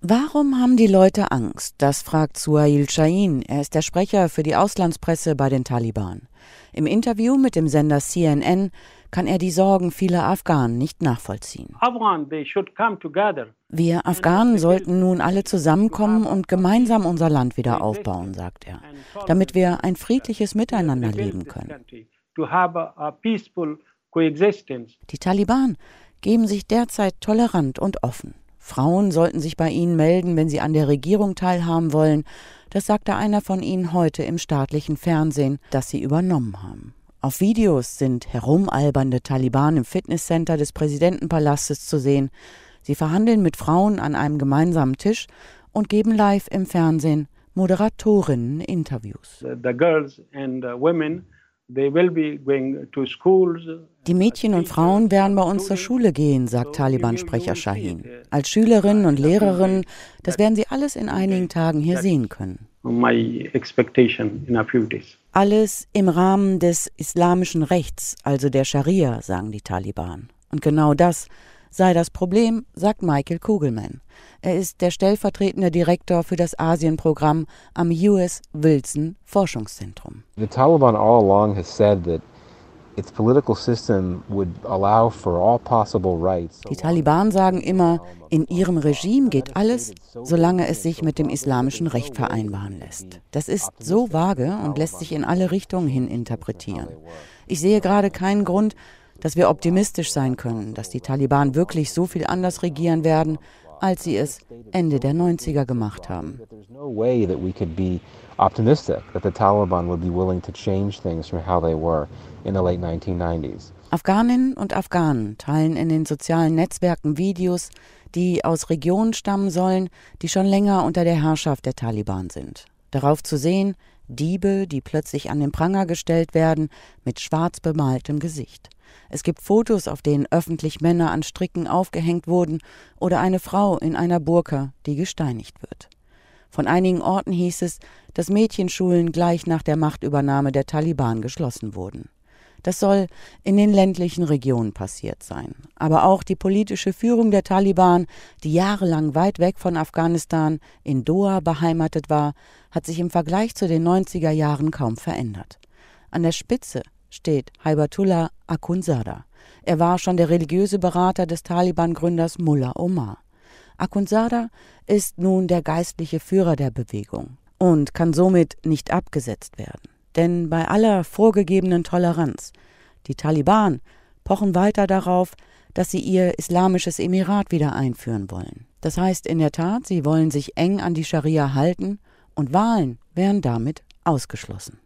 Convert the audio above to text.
Warum haben die Leute Angst? Das fragt Suhail Shahin. Er ist der Sprecher für die Auslandspresse bei den Taliban. Im Interview mit dem Sender CNN kann er die Sorgen vieler Afghanen nicht nachvollziehen. Wir Afghanen sollten nun alle zusammenkommen und gemeinsam unser Land wieder aufbauen, sagt er, damit wir ein friedliches Miteinander leben können. Die Taliban geben sich derzeit tolerant und offen. Frauen sollten sich bei ihnen melden, wenn sie an der Regierung teilhaben wollen. Das sagte einer von ihnen heute im staatlichen Fernsehen, das sie übernommen haben. Auf Videos sind herumalbernde Taliban im Fitnesscenter des Präsidentenpalastes zu sehen. Sie verhandeln mit Frauen an einem gemeinsamen Tisch und geben live im Fernsehen Moderatorinnen Interviews. The girls and women die Mädchen und Frauen werden bei uns zur Schule gehen, sagt Taliban-Sprecher Shahin. Als Schülerinnen und Lehrerinnen, das werden sie alles in einigen Tagen hier sehen können. Alles im Rahmen des islamischen Rechts, also der Scharia, sagen die Taliban. Und genau das sei das Problem, sagt Michael Kugelman. Er ist der stellvertretende Direktor für das Asienprogramm am US Wilson Forschungszentrum. The Taliban all along has said that die Taliban sagen immer, in ihrem Regime geht alles, solange es sich mit dem islamischen Recht vereinbaren lässt. Das ist so vage und lässt sich in alle Richtungen hin interpretieren. Ich sehe gerade keinen Grund, dass wir optimistisch sein können, dass die Taliban wirklich so viel anders regieren werden, als sie es Ende der 90er gemacht haben. Afghaninnen und Afghanen teilen in den sozialen Netzwerken Videos, die aus Regionen stammen sollen, die schon länger unter der Herrschaft der Taliban sind. Darauf zu sehen, Diebe, die plötzlich an den Pranger gestellt werden, mit schwarz bemaltem Gesicht. Es gibt Fotos, auf denen öffentlich Männer an Stricken aufgehängt wurden oder eine Frau in einer Burka, die gesteinigt wird. Von einigen Orten hieß es, dass Mädchenschulen gleich nach der Machtübernahme der Taliban geschlossen wurden. Das soll in den ländlichen Regionen passiert sein. Aber auch die politische Führung der Taliban, die jahrelang weit weg von Afghanistan in Doha beheimatet war, hat sich im Vergleich zu den 90er Jahren kaum verändert. An der Spitze steht Haibatullah Akhundzada. Er war schon der religiöse Berater des Taliban-Gründers Mullah Omar. Akhundzada ist nun der geistliche Führer der Bewegung und kann somit nicht abgesetzt werden. Denn bei aller vorgegebenen Toleranz, die Taliban pochen weiter darauf, dass sie ihr islamisches Emirat wieder einführen wollen. Das heißt in der Tat, sie wollen sich eng an die Scharia halten und Wahlen wären damit ausgeschlossen.